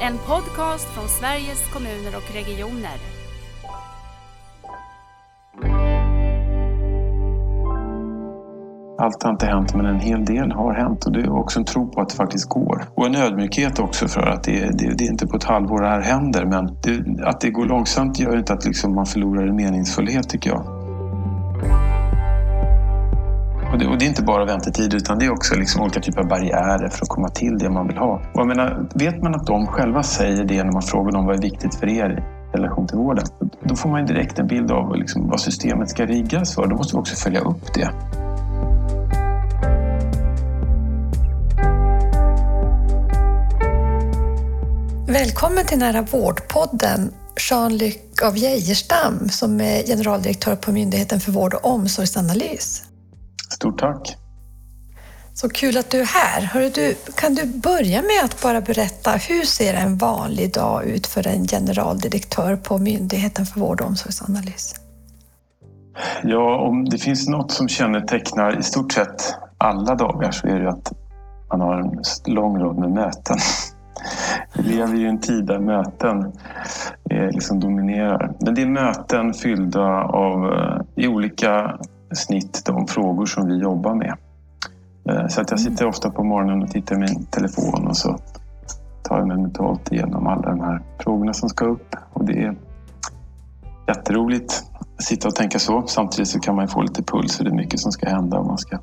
En podcast från Sveriges kommuner och regioner. Allt har inte hänt, men en hel del har hänt. Och det är också en tro på att det faktiskt går. Och en ödmjukhet också för att det, det, det är inte på ett halvår det här händer. Men det, att det går långsamt gör inte att liksom man förlorar en meningsfullhet, tycker jag. Och det, och det, är inte bara väntetid utan det är också liksom olika typer av barriärer för att komma till det man vill ha. Och jag menar, vet man att de själva säger det när man frågar dem vad är viktigt för er i relation till vården, då får man direkt en bild av liksom vad systemet ska riggas för. Då måste vi också följa upp det. Välkommen till Nära vårdpodden Jean-Luc av Geijerstam som är generaldirektör på Myndigheten för vård och omsorgsanalys. Stort tack! Så kul att du är här. Hörru, du, kan du börja med att bara berätta hur ser en vanlig dag ut för en generaldirektör på Myndigheten för vård och omsorgsanalys? Ja, om det finns något som kännetecknar i stort sett alla dagar så är det att man har en lång rad med möten. Vi lever ju i en tid där möten liksom dominerar. Men det är möten fyllda av eh, i olika snitt de frågor som vi jobbar med. Eh, så att jag sitter ofta på morgonen och tittar i min telefon och så tar jag mig mentalt igenom alla de här frågorna som ska upp. Och det är jätteroligt att sitta och tänka så. Samtidigt så kan man få lite puls och det är mycket som ska hända. Och man, ska,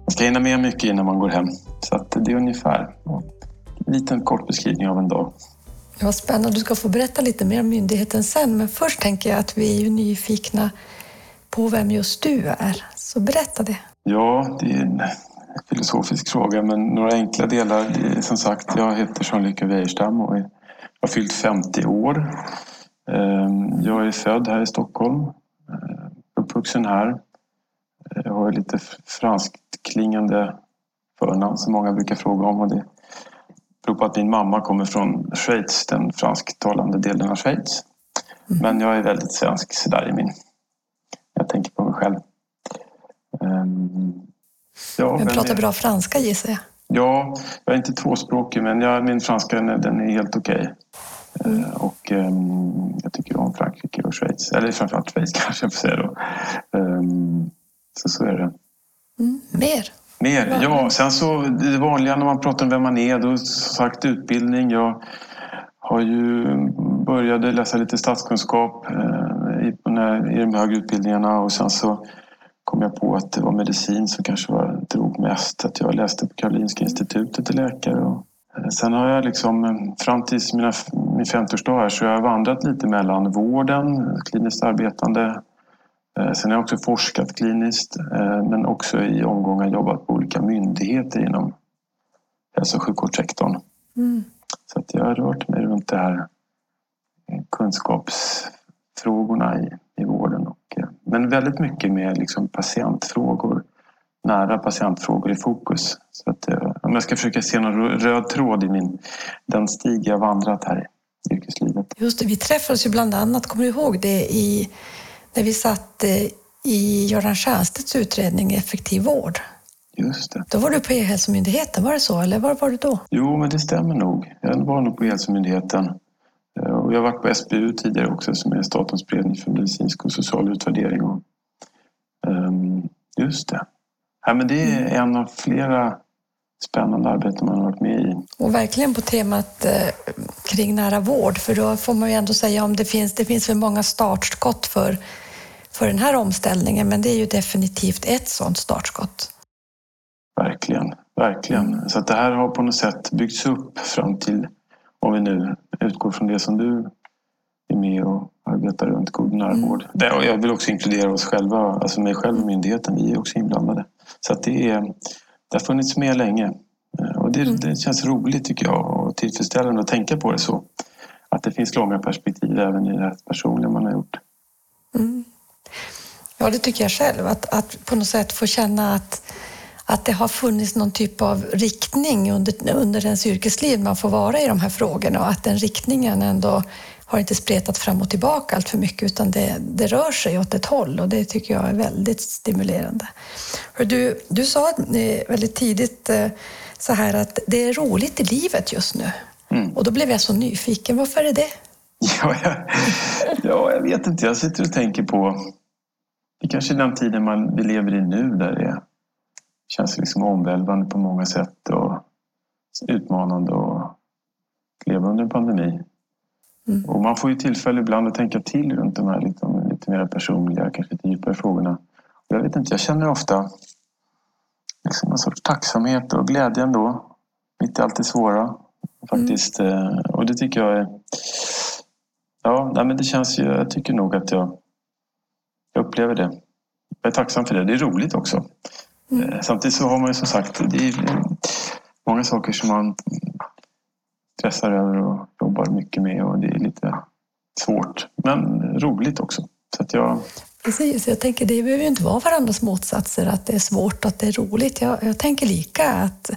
man ska hinna med mycket innan man går hem. Så att det är ungefär en liten kort beskrivning av en dag. Ja, spännande. Du ska få berätta lite mer om myndigheten sen. Men först tänker jag att vi är ju nyfikna på vem just du är. Så berätta det. Ja, det är en filosofisk fråga, men några enkla delar. Som sagt, jag heter Jean-Luc Weijerstam och jag har fyllt 50 år. Ehm, jag är född här i Stockholm, eh, uppvuxen här. Jag har lite franskklingande förnamn som många brukar fråga om och det beror på att min mamma kommer från Schweiz, den fransktalande delen av Schweiz. Mm. Men jag är väldigt svensk sådär i min jag tänker på mig själv. Um, ja, du pratar bra franska gissar jag? Ja, jag är inte tvåspråkig men jag, min franska den är helt okej. Okay. Mm. Uh, och um, jag tycker om Frankrike och Schweiz. Eller framförallt Schweiz kanske jag får säga då. Um, så så är det. Mm. Mer? Mer, ja. Sen så det vanliga när man pratar om vem man är. Då som sagt utbildning. Jag har ju började läsa lite statskunskap eh, i, i de högre utbildningarna och sen så kom jag på att det var medicin som kanske var, drog mest. Att jag läste på Karolinska institutet till läkare. Och, eh, sen har jag liksom eh, fram till mina, min 50-årsdag här så har jag vandrat lite mellan vården, kliniskt arbetande. Sen har jag också forskat kliniskt men också i omgångar jobbat på olika myndigheter inom hälso och sjukvårdssektorn. Mm. Så att jag har rört mig runt det här kunskapsfrågorna i, i vården. Och, eh, men väldigt mycket med liksom patientfrågor, nära patientfrågor i fokus. Så att, eh, om jag ska försöka se någon röd tråd i min, den stig jag vandrat här i yrkeslivet. Just det, vi träffades ju bland annat, kommer du ihåg det, i, när vi satt eh, i Göran Stiernstedts utredning Effektiv vård? Just det. Då var du på E-hälsomyndigheten, var det så? Eller var var du då? Jo, men det stämmer nog. Jag var nog på E-hälsomyndigheten. Jag har varit på SBU tidigare också som är Statens beredning för medicinsk och social utvärdering. Och, um, just det. Ja, men det är mm. en av flera spännande arbeten man har varit med i. Och verkligen på temat eh, kring nära vård, för då får man ju ändå säga om det finns, det finns väl många startskott för, för den här omställningen, men det är ju definitivt ett sådant startskott. Verkligen, verkligen. Så att det här har på något sätt byggts upp fram till om vi nu utgår från det som du är med och arbetar runt god närvård. Mm. Jag vill också inkludera oss själva, alltså mig själv och myndigheten. Vi är också inblandade. Så det, är, det har funnits med länge. Eh, och det, mm. det känns roligt tycker jag och tillfredsställande att tänka på det så. Att det finns långa perspektiv även i det personliga man har gjort. Mm. Ja, det tycker jag själv. Att, att på något sätt få känna att att det har funnits någon typ av riktning under, under ens yrkesliv man får vara i de här frågorna och att den riktningen ändå har inte spretat fram och tillbaka allt för mycket utan det, det rör sig åt ett håll och det tycker jag är väldigt stimulerande. Du, du sa väldigt tidigt eh, så här att det är roligt i livet just nu. Mm. Och då blev jag så nyfiken. Varför är det? Ja, jag, ja, jag vet inte. Jag sitter och tänker på... Det kanske är den tiden man, vi lever i nu där det känns liksom omvälvande på många sätt och utmanande att leva under en pandemi. Mm. Och man får ju tillfälle ibland att tänka till runt de här lite, lite mer personliga, kanske lite djupare frågorna. Jag vet inte, jag känner ofta liksom en sorts tacksamhet och glädje ändå. Mitt i allt det svåra. Faktiskt. Mm. Och det tycker jag är... Ja, nej, men det känns ju... Jag tycker nog att jag, jag upplever det. Jag är tacksam för det. Det är roligt också. Mm. Samtidigt så har man ju som sagt det är många saker som man stressar över och jobbar mycket med och det är lite svårt. Men roligt också. Så att jag... Precis, jag tänker det behöver ju inte vara varandras motsatser, att det är svårt och att det är roligt. Jag, jag tänker lika att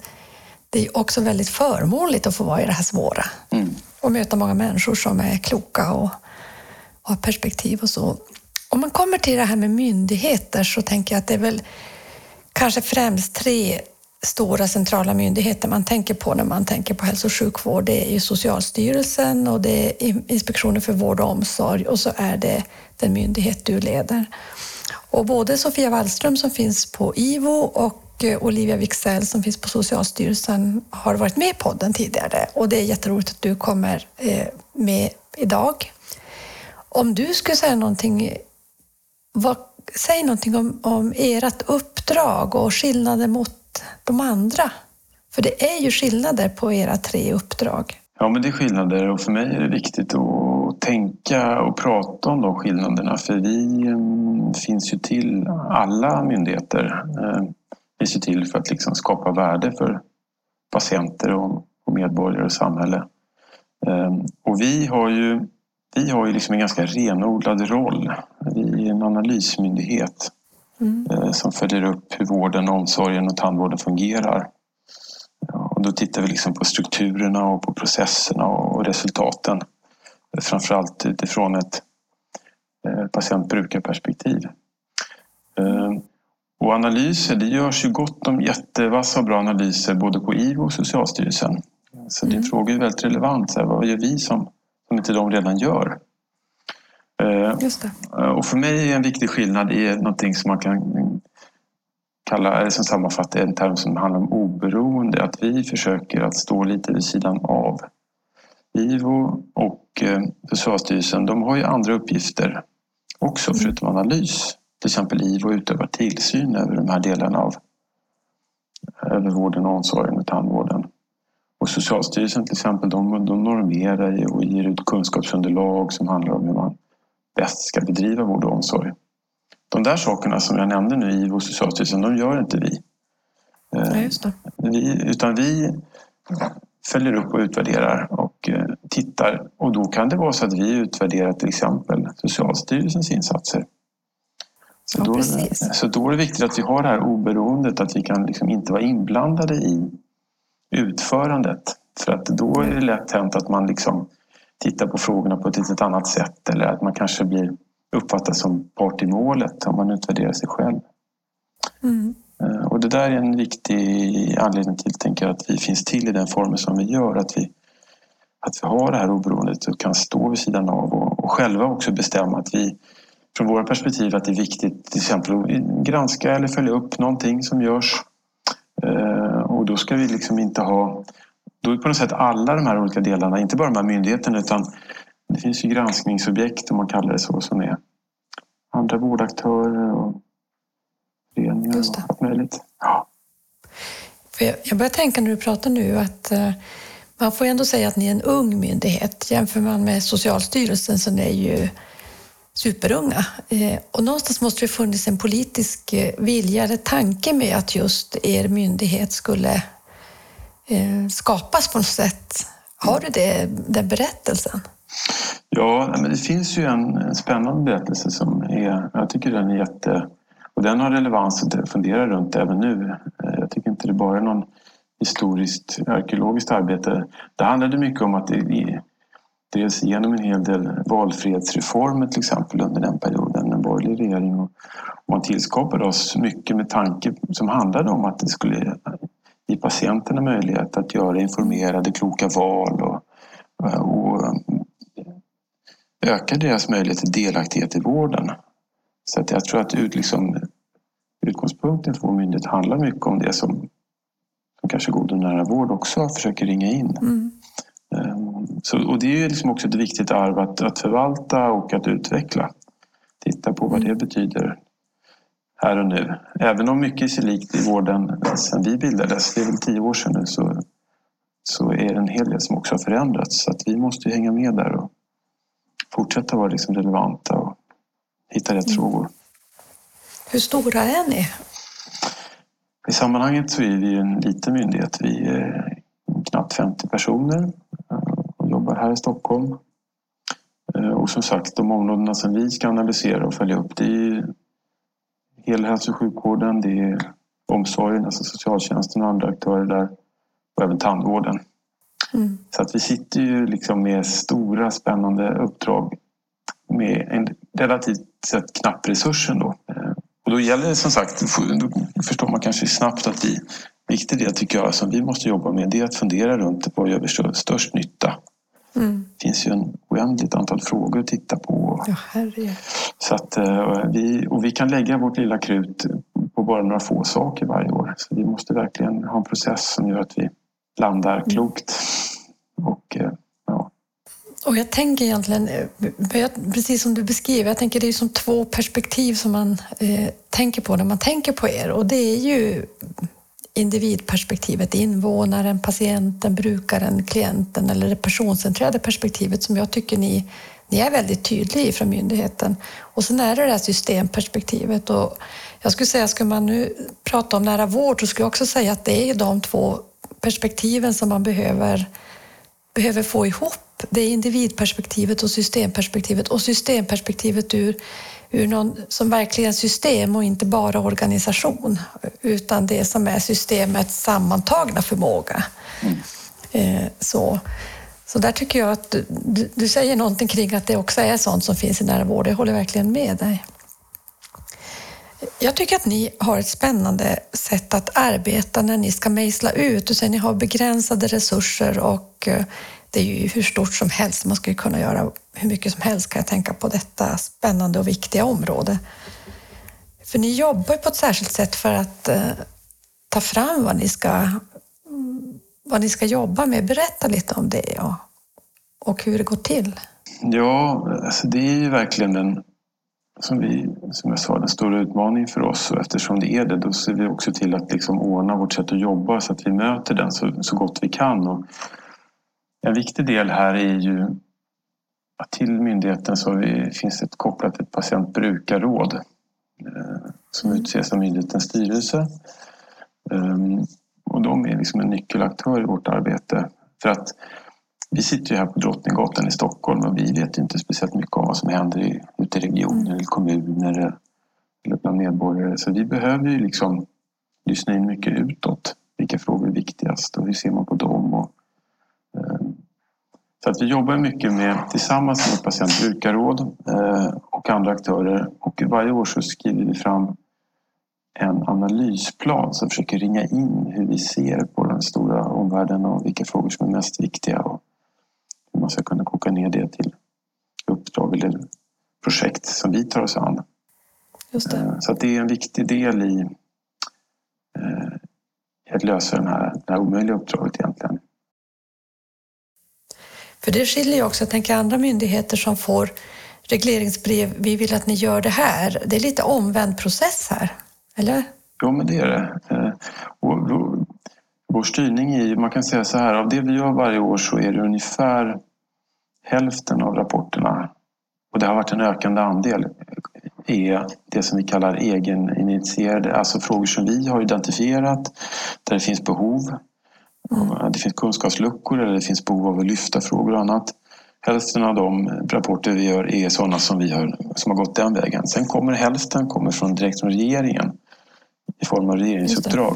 det är också väldigt förmånligt att få vara i det här svåra. Mm. Och möta många människor som är kloka och, och har perspektiv och så. Om man kommer till det här med myndigheter så tänker jag att det är väl kanske främst tre stora centrala myndigheter man tänker på när man tänker på hälso och sjukvård. Det är ju Socialstyrelsen och det är Inspektionen för vård och omsorg och så är det den myndighet du leder. Och både Sofia Wallström som finns på IVO och eh, Olivia Wixell som finns på Socialstyrelsen har varit med i podden tidigare och det är jätteroligt att du kommer eh, med idag. Om du skulle säga någonting, vad, säg någonting om, om ert uppdrag och skillnader mot de andra? För det är ju skillnader på era tre uppdrag. Ja, men det är skillnader och för mig är det viktigt att tänka och prata om de skillnaderna för vi eh, finns ju till, alla myndigheter eh, finns ju till för att liksom skapa värde för patienter och medborgare och samhälle. Eh, och vi har ju, vi har ju liksom en ganska renodlad roll. Vi är en analysmyndighet mm. Eh, som följer upp hur vården, omsorgen och tandvården fungerar. Och då tittar vi liksom på strukturerna och på processerna och resultaten. Framförallt utifrån ett eh, patient-brukarperspektiv. Eh, och analyser, det görs ju gott om jättevassa och bra analyser både på IVO och Socialstyrelsen. Så din mm. fråga är väldigt relevant. Så här, vad gör vi som, som inte de redan gör? Eh, och för mig är en viktig skillnad i någonting som man kan kalla, som sammanfattar en term som handlar om oberoende. Att vi försöker att stå lite vid sidan av. IVO och eh, Socialstyrelsen, de har ju andra uppgifter också mm. förutom analys. Till exempel IVO utövar tillsyn över de här delarna av över vården, omsorgen och tandvården. Och Socialstyrelsen till exempel, de, de normerar och ger ut kunskapsunderlag som handlar om hur man bäst ska bedriva vård och omsorg. De där sakerna som jag nämnde nu, IVO och Socialstyrelsen, de gör inte vi. Ja, just det. Vi, utan vi följer upp och utvärderar och eh, tittar. Och då kan det vara så att vi utvärderar till exempel Socialstyrelsens insatser. Så, ja, då, så då är det viktigt att vi har det här oberoendet, att vi kan liksom inte vara inblandade i utförandet. För att då är det lätt hänt att man liksom tittar på frågorna på ett litet annat sätt eller att man kanske blir uppfattas som part i målet om man utvärderar sig själv. Mm. Eh, och det där är en viktig anledning till tänker att vi finns till i den formen som vi gör. Att vi, att vi har det här oberoendet och kan stå vid sidan av och, och själva också bestämma att vi från våra perspektiv att det är viktigt till exempel att granska eller följa upp någonting som görs. Eh, och då ska vi liksom inte ha då är på något sätt alla de här olika delarna, inte bara de här myndigheterna utan det finns ju granskningsobjekt om man kallar det så som är andra vårdaktörer och föreningar och allt möjligt. Ja. För jag börjar tänka när du pratar nu att eh, man får ändå säga att ni är en ung myndighet. Jämför man med Socialstyrelsen så är ju superunga. Eh, och någonstans måste det funnits en politisk eh, vilja eller tanke med att just er myndighet skulle Eh, skapas på något sätt. Har du det, den berättelsen? Ja, men det finns ju en spännande berättelse som är, jag tycker den är jätte... Och den har relevans att fundera runt även nu. Eh, jag tycker inte det bara är någon historiskt arkeologiskt arbete. Det handlade mycket om att det drevs igenom en hel del valfrihetsreformer till exempel under den perioden, en borgerlig regering. Och man tillskapade oss mycket med tanke som handlade om att det skulle patienterna möjlighet att göra informerade, kloka val och och öka deras möjlighet till delaktighet i vården. Så att jag tror att ut, liksom, utgångspunkten för vår myndighet handlar mycket om det som, som kanske god och nära vård också försöker ringa in. Mm. Ehm, så, och det är liksom också ett viktigt arv att, att förvalta och att utveckla. Titta på vad det betyder här och nu. Även om mycket är sig likt i vården sedan vi bildades, det är väl tio år sedan nu, så, så är det en hel del som också har förändrats. Så att vi måste hänga med där och fortsätta vara liksom relevanta och hitta rätt mm. frågor. Hur stora är ni? I sammanhanget så är vi en liten myndighet. Vi är knappt 50 personer och jobbar här i Stockholm. Eh, och som sagt, de områdena som vi ska analysera och följa upp det är hela hälso och sjukvården, det är omsorgen, alltså socialtjänsten och andra aktörer där och även tandvården. Mm. Så att vi sitter ju liksom med stora spännande uppdrag med en relativt sett knapp resurs ändå. Eh, och då gäller det som sagt, då förstår man kanske snabbt att vi, viktig del tycker jag som vi måste jobba med det är att fundera runt vad gör vi störst nytta. Mm. Det finns ju en oändligt antal frågor att titta på. Ja, herre. Så att, eh, vi, och vi kan lägga vårt lilla krut på bara några få saker varje år. Så vi måste verkligen ha en process som gör att vi landar mm. klokt. Och, eh, ja. och jag tänker egentligen, eh, precis som du beskriver, jag tänker det är som två perspektiv som man eh, tänker på när man tänker på er. Och det är ju individperspektivet, invånaren, patienten, brukaren, klienten eller det personcentrerade perspektivet som jag tycker ni, ni är väldigt tydliga i från myndigheten. Och sen är det det här systemperspektivet. Och jag skulle säga, ska man nu prata om nära vård så skulle jag också säga att det är de två perspektiven som man behöver, behöver få ihop. Det är individperspektivet och systemperspektivet och systemperspektivet ur ur någon som verkligen system och inte bara organisation, utan det som är systemets sammantagna förmåga. Mm. Eh, så, så där tycker jag att du, du, säger någonting kring att det också är sånt som finns i nära vård. Jag håller verkligen med dig. Jag tycker att ni har ett spännande sätt att arbeta när ni ska mejsla ut. Du säger ni har begränsade resurser och eh, det är ju hur stort som helst. Man skulle kunna göra hur mycket som helst kan jag tänka på detta spännande och viktiga område. För ni jobbar på ett särskilt sätt för att eh, ta fram vad ni, ska, mm, vad ni ska jobba med. Berätta lite om det och, och hur det går till. Ja, alltså det är ju verkligen den, som, vi, som jag sa, den stora utmaningen för oss. Och eftersom det är det, då ser vi också till att liksom ordna vårt sätt att jobba så att vi möter den så, så gott vi kan. Och en viktig del här är ju att till myndigheten så finns det kopplat ett patientbrukarråd eh, som utses av myndighetens styrelse. Eh, och de är liksom en nyckelaktör i vårt arbete. För att vi sitter ju här på Drottninggatan i Stockholm och vi vet inte speciellt mycket om vad som händer i, ute i regioner mm. eller kommuner eller bland medborgare. Så vi behöver ju liksom lyssna in mycket utåt. Vilka frågor är viktigast och hur ser man på dem? Och, så att vi jobbar mycket med, tillsammans med patientbrukarråd eh, och andra aktörer och varje år så skriver vi fram en analysplan som försöker ringa in hur vi ser på den stora omvärlden och vilka frågor som är mest viktiga och hur man ska kunna koka ner det till uppdrag eller projekt som vi tar oss an. Det. Eh, så det är en viktig del i, eh, i att lösa den här, det här omöjliga uppdraget egentligen. För det skiljer ju också, jag tänker andra myndigheter som får regleringsbrev, vi vill att ni gör det här. Det är lite omvänd process här, eller? Jo, men det är det. Eh, och vår styrning är, man kan säga så här, av det vi gör varje år så är det ungefär hälften av rapporterna, och det har varit en ökande andel, eh, är det som vi kallar egeninitierade, alltså frågor som vi har identifierat där det finns behov Mm. Det finns kunskapsluckor eller det finns behov av att lyfta frågor och annat. Hälften av de rapporter vi gör är sådana som, vi har, som har gått den vägen. Sen kommer hälften kommer från, direkt från regeringen i form av regeringsuppdrag.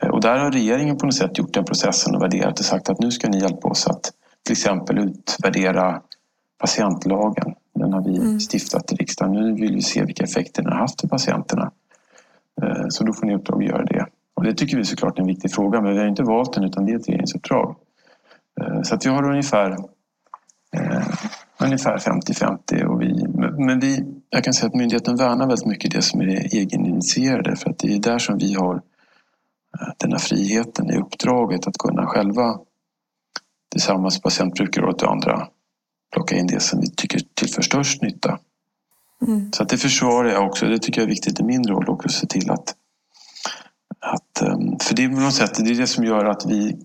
Eh, och där har regeringen på något sätt gjort den processen och värderat och sagt att nu ska ni hjälpa oss att till exempel utvärdera patientlagen. Den har vi mm. stiftat i riksdagen. Nu vill vi se vilka effekter den har haft för patienterna. Eh, så då får ni uppdrag att göra det. Och det tycker vi såklart är en viktig fråga, men vi har inte valt den utan det är ett regeringsuppdrag. Eh, så att vi har ungefär eh, ungefär 50-50. Och vi, men vi, jag kan säga att myndigheten värnar väldigt mycket det som är det egeninitierade för att det är där som vi har eh, den här friheten i uppdraget att kunna själva tillsammans med patientbrukarrådet och andra plocka in det som vi tycker tillför störst nytta. Mm. Så att det försvarar jag också. Det tycker jag är viktigt i min roll också att se till att, att ehm, för det är på något sätt det är det som gör att vi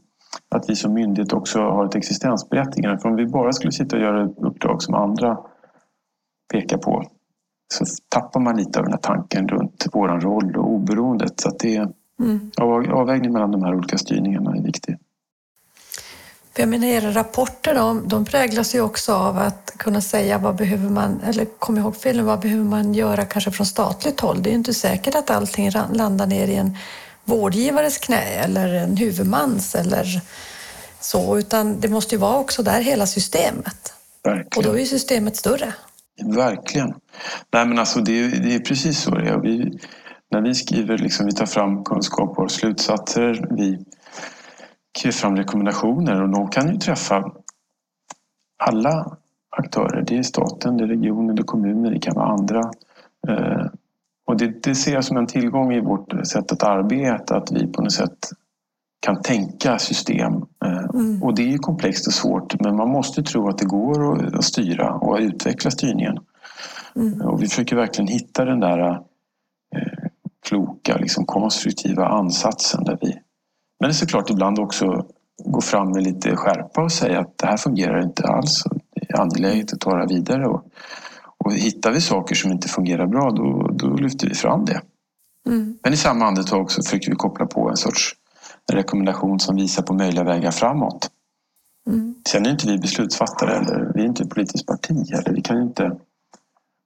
att vi som myndighet också har ett existensberättigande. För om vi bara skulle sitta och göra uppdrag som andra pekar på så tappar man lite av den här tanken runt vår roll och oberoendet. Så att det mm. avvägning mellan de här olika styrningarna är viktig. Jag menar, era rapporter de, de präglas ju också av att kunna säga vad behöver man, eller kom ihåg filmen, vad behöver man göra kanske från statligt håll? Det är ju inte säkert att allting landar ner i en vårdgivares knä eller en huvudmans eller så, utan det måste ju vara också där hela systemet. Verkligen. Och då är ju systemet större. Verkligen. Nej men alltså det är, det är precis så det är. Vi, när vi skriver, liksom, vi tar fram kunskap och slutsatser, vi skriver fram rekommendationer och de kan ju träffa alla aktörer. Det är staten, det är regionen, det är kommuner, det kan vara andra. Eh, och det, det ser jag som en tillgång i vårt sätt att arbeta, att vi på något sätt kan tänka system. Eh, mm. Och det är komplext och svårt men man måste tro att det går att styra och utveckla styrningen. Mm. Och vi försöker verkligen hitta den där eh, kloka, liksom konstruktiva ansatsen. Där vi... Men det är såklart ibland också gå fram med lite skärpa och säga att det här fungerar inte alls. Det är angeläget att ta det vidare. Och, och hittar vi saker som inte fungerar bra då, då lyfter vi fram det. Mm. Men i samma andetag så försöker vi koppla på en sorts rekommendation som visar på möjliga vägar framåt. Mm. Sen är inte vi beslutsfattare eller vi är inte ett politiskt parti eller vi kan inte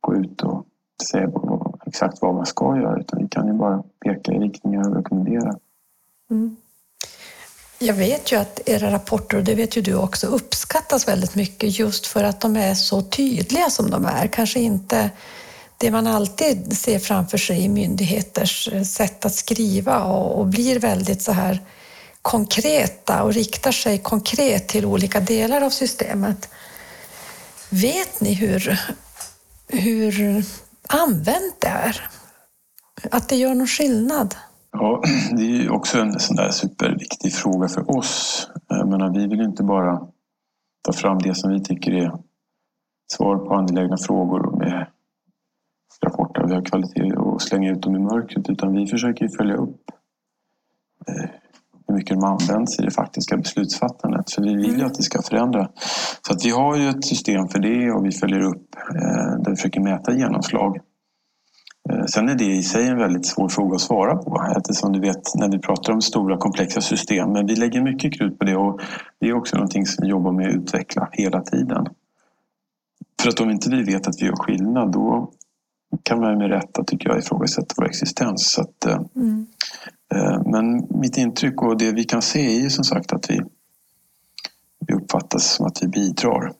gå ut och säga exakt vad man ska göra utan vi kan ju bara peka i riktningar och rekommendera. Mm. Jag vet ju att era rapporter, och det vet ju du också, uppskattas väldigt mycket just för att de är så tydliga som de är. Kanske inte det man alltid ser framför sig i myndigheters eh, sätt att skriva och, och blir väldigt så här konkreta och riktar sig konkret till olika delar av systemet. Vet ni hur, hur använt det är? Att det gör någon skillnad? Ja, det är ju också en sån där superviktig fråga för oss. Jag menar, vi vill inte bara ta fram det som vi tycker är svar på angelägna frågor med rapporter av hög kvalitet och slänga ut dem i mörkret utan vi försöker följa upp eh, hur mycket de används i det faktiska beslutsfattandet. För vi vill ju att det ska förändra. Så att vi har ju ett system för det och vi följer upp eh, där vi försöker mäta genomslag. Eh, sen är det i sig en väldigt svår fråga att svara på eftersom du vet när vi pratar om stora komplexa system. Men vi lägger mycket krut på det och det är också någonting som vi jobbar med att utveckla hela tiden. För att om inte vi vet att vi gör skillnad då kan man med rätta tycker jag ifrågasätta vår existens. Så att, eh, mm. Men mitt intryck och det vi kan se är som sagt att vi, vi uppfattas som att vi bidrar.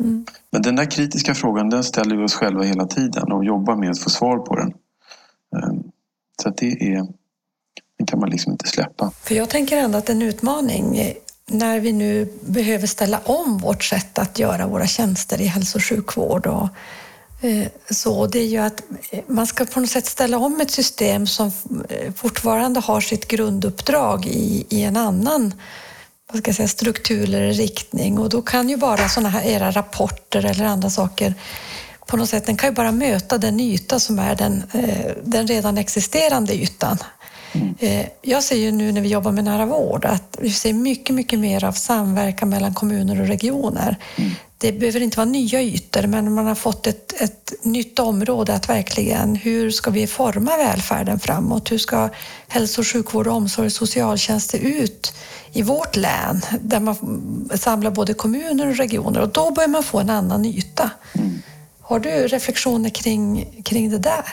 Mm. Men den där kritiska frågan den ställer vi oss själva hela tiden och jobbar med att få svar på den. Ehm, så det är, den kan man liksom inte släppa. För jag tänker ändå att en utmaning när vi nu behöver ställa om vårt sätt att göra våra tjänster i hälso och sjukvård och eh, så det är ju att man ska på något sätt ställa om ett system som eh, fortfarande har sitt grunduppdrag i, i en annan vad ska jag säga, struktur eller riktning och då kan ju bara sådana här era rapporter eller andra saker på något sätt, den kan ju bara möta den yta som är den, eh, den redan existerande ytan. Mm. Jag ser ju nu när vi jobbar med nära vård att vi ser mycket, mycket mer av samverkan mellan kommuner och regioner. Mm. Det behöver inte vara nya ytor, men man har fått ett, ett nytt område att verkligen, hur ska vi forma välfärden framåt? Hur ska hälso och sjukvård, omsorg och socialtjänst se ut i vårt län där man samlar både kommuner och regioner och då börjar man få en annan yta. Mm. Har du reflektioner kring, kring det där?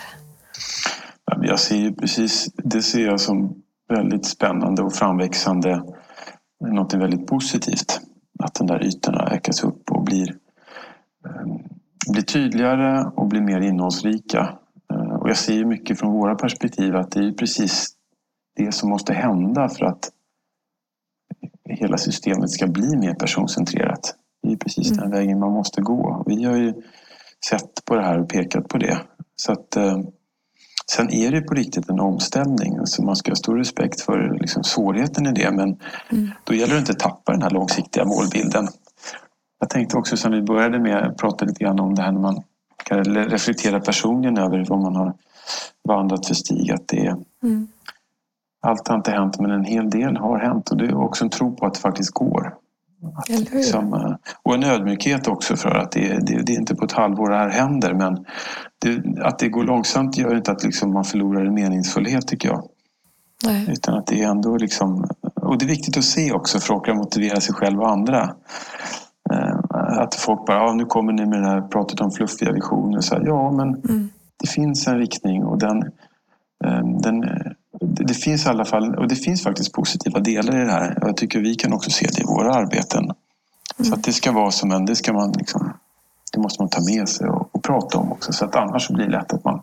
Jag ser precis, det ser jag som väldigt spännande och framväxande något väldigt positivt. Att den där ytorna ökas upp och blir, eh, blir tydligare och blir mer innehållsrika. Eh, och jag ser mycket från våra perspektiv att det är precis det som måste hända för att hela systemet ska bli mer personcentrerat. Det är precis mm. den vägen man måste gå. Vi har ju sett på det här och pekat på det. Så att, eh, sen är det på riktigt en omställning. Alltså man ska ha stor respekt för liksom, svårigheten i det men mm. då gäller det inte att tappa den här långsiktiga målbilden. Jag tänkte också sen vi började med att prata lite grann om det här när man kan reflektera personligen över vad man har vandrat för stig. Att det är, mm. Allt har inte hänt men en hel del har hänt och det är också en tro på att det faktiskt går. Att, liksom, eh, och en ödmjukhet också för att det, det, det, är inte på ett halvår det här händer men det, att det går långsamt gör inte att liksom man förlorar en meningsfullhet tycker jag. Nej. Utan att det är ändå liksom, och det är viktigt att se också för att orka motivera sig själv och andra. Eh, att folk bara, ja, nu kommer ni med det här pratet om fluffiga visioner. Så här, ja, men mm. det finns en riktning och den, eh, den det finns i alla fall, och det finns faktiskt positiva delar i det här. Jag tycker vi kan också se det i våra arbeten. Mm. Så att det ska vara som en, det ska man liksom, det måste man ta med sig och prata om också. Så att annars blir det lätt att man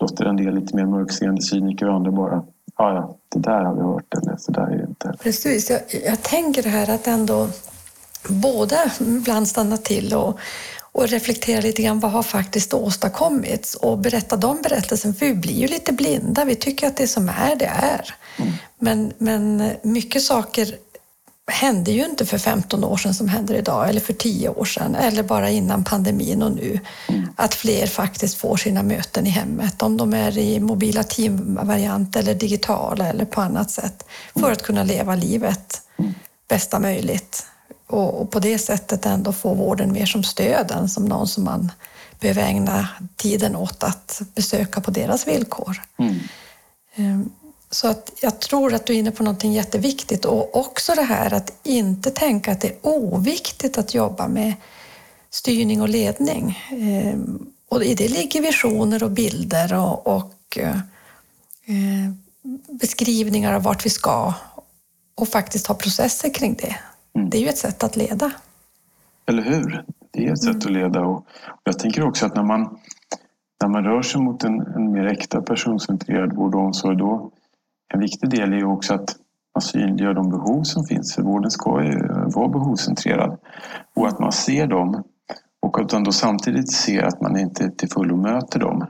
låter en del lite mer mörkseende cyniker och andra bara, ja ja, det där har vi hört eller så där är det inte. Precis, jag, jag tänker det här att ändå både ibland stanna till och, och reflektera lite grann vad har faktiskt åstadkommits och berätta de berättelserna, för vi blir ju lite blinda. Vi tycker att det som är, det är. Mm. Men, men mycket saker hände ju inte för 15 år sedan som händer idag eller för 10 år sedan eller bara innan pandemin och nu. Mm. Att fler faktiskt får sina möten i hemmet, om de är i mobila teamvariant eller digitala eller på annat sätt, för att kunna leva livet bästa möjligt och, och, på det sättet ändå få vården mer som stöd än som någon som man behöver ägna tiden åt att besöka på deras villkor. Mm. Så att jag tror att du är inne på någonting jätteviktigt och också det här att inte tänka att det är oviktigt att jobba med styrning och ledning. Ehm, och i det ligger visioner och bilder och, och eh, beskrivningar av vart vi ska och faktiskt ha processer kring det. Mm. Det är ju ett sätt att leda. Eller hur? Det är ett sätt att leda. Och jag tänker också att när man, när man rör sig mot en, en mer äkta personcentrerad vård och omsorg då en viktig del är ju också att man synliggör de behov som finns. För vården ska ju vara behovscentrerad. Och att man ser dem och att man då samtidigt ser att man inte till fullo möter dem.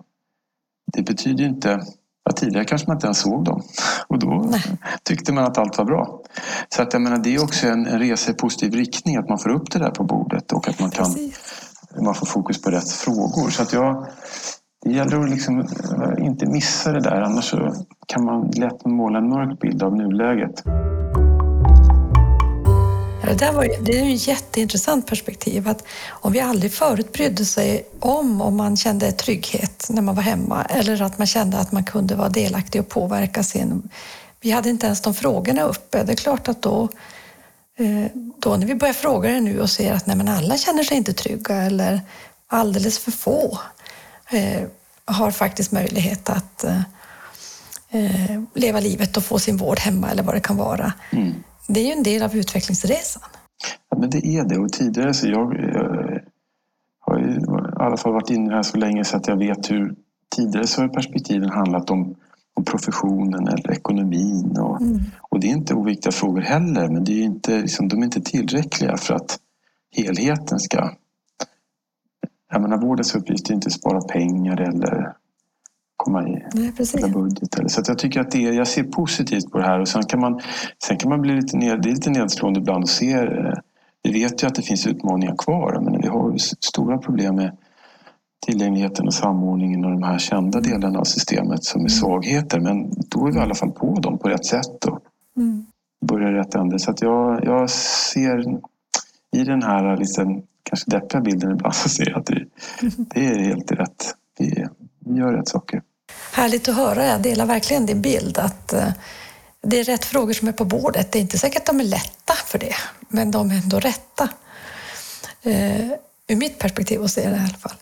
Det betyder inte Ja, tidigare kanske man inte ens såg dem och då Nej. tyckte man att allt var bra. Så att jag menar, det är också en, en resa i positiv riktning att man får upp det där på bordet och att man kan man får fokus på rätt frågor. Så att jag, det gäller liksom att liksom inte missa det där annars kan man lätt måla en mörk bild av nuläget. Det, där var, det är ett jätteintressant perspektiv. Att om vi aldrig förut brydde sig om om man kände trygghet när man var hemma eller att man kände att man kunde vara delaktig och påverka sin... Vi hade inte ens de frågorna uppe. Det är klart att då, eh, då när vi börjar fråga det nu och ser att nej, men alla känner sig inte trygga eller alldeles för få eh, har faktiskt möjlighet att eh, leva livet och få sin vård hemma eller vad det kan vara. Mm det är ju en del av utvecklingsresan. Ja, men det är det. Och tidigare så jag, jag eh, har ju i alla fall varit inne här så länge så att jag vet hur tidigare så har perspektiven handlat om, om professionen eller ekonomin. Och, mm. och det är inte oviktiga frågor heller men det är inte, liksom, de är inte tillräckliga för att helheten ska... Jag menar, vårdens uppgift är inte att spara pengar eller komma i Nej, budget. Eller. Så jag tycker att det är, jag ser positivt på det här och sen kan man, sen kan man bli lite, ned, det är lite nedslående ibland och se eh, vi vet ju att det finns utmaningar kvar men vi har stora problem med tillgängligheten och samordningen och de här kända mm. delarna av systemet som är mm. svagheter. Men då är vi i alla fall på dem på rätt sätt och mm. börjar rätt ände. Så att jag, jag ser i den här lite kanske deppiga bilden ibland så ser jag att det, det är helt rätt. Vi, vi gör rätt saker. Härligt att höra. Jag delar verkligen din bild att eh, det är rätt frågor som är på bordet. Det är inte säkert att de är lätta för det, men de är ändå rätta. Uh, ur mitt perspektiv att se det i alla fall.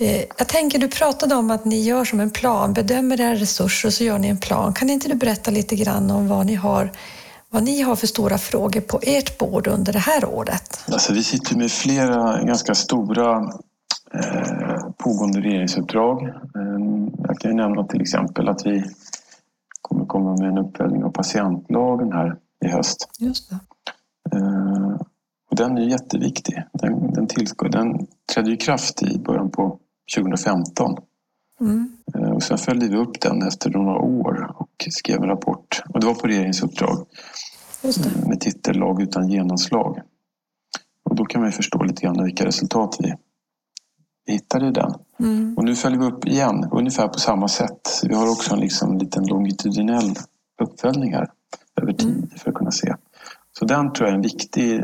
Uh, jag tänker, du pratade om att ni gör som en plan, bedömer era resurser och så gör ni en plan. Kan inte du berätta lite grann om vad ni har vad ni har för stora frågor på ert bord under det här året? Alltså, vi sitter med flera ganska stora Eh, pågående regeringsuppdrag. Eh, jag kan ju nämna till exempel att vi kommer komma med en uppföljning av patientlagen här i höst. Just det. Och den är jätteviktig. Den, den, den trädde i kraft i början på 2015. Mm. Eh, och sen följde vi upp den efter några år och skrev en rapport. Och det var på regeringens uppdrag det. med titel Lag utan genomslag. Och då kan man förstå lite grann vilka resultat vi hittade i den. Mm. Och nu följer vi upp igen, ungefär på samma sätt. Vi har också en liksom liten longitudinell uppföljning här över tid för att kunna se. Så den tror jag är en viktig...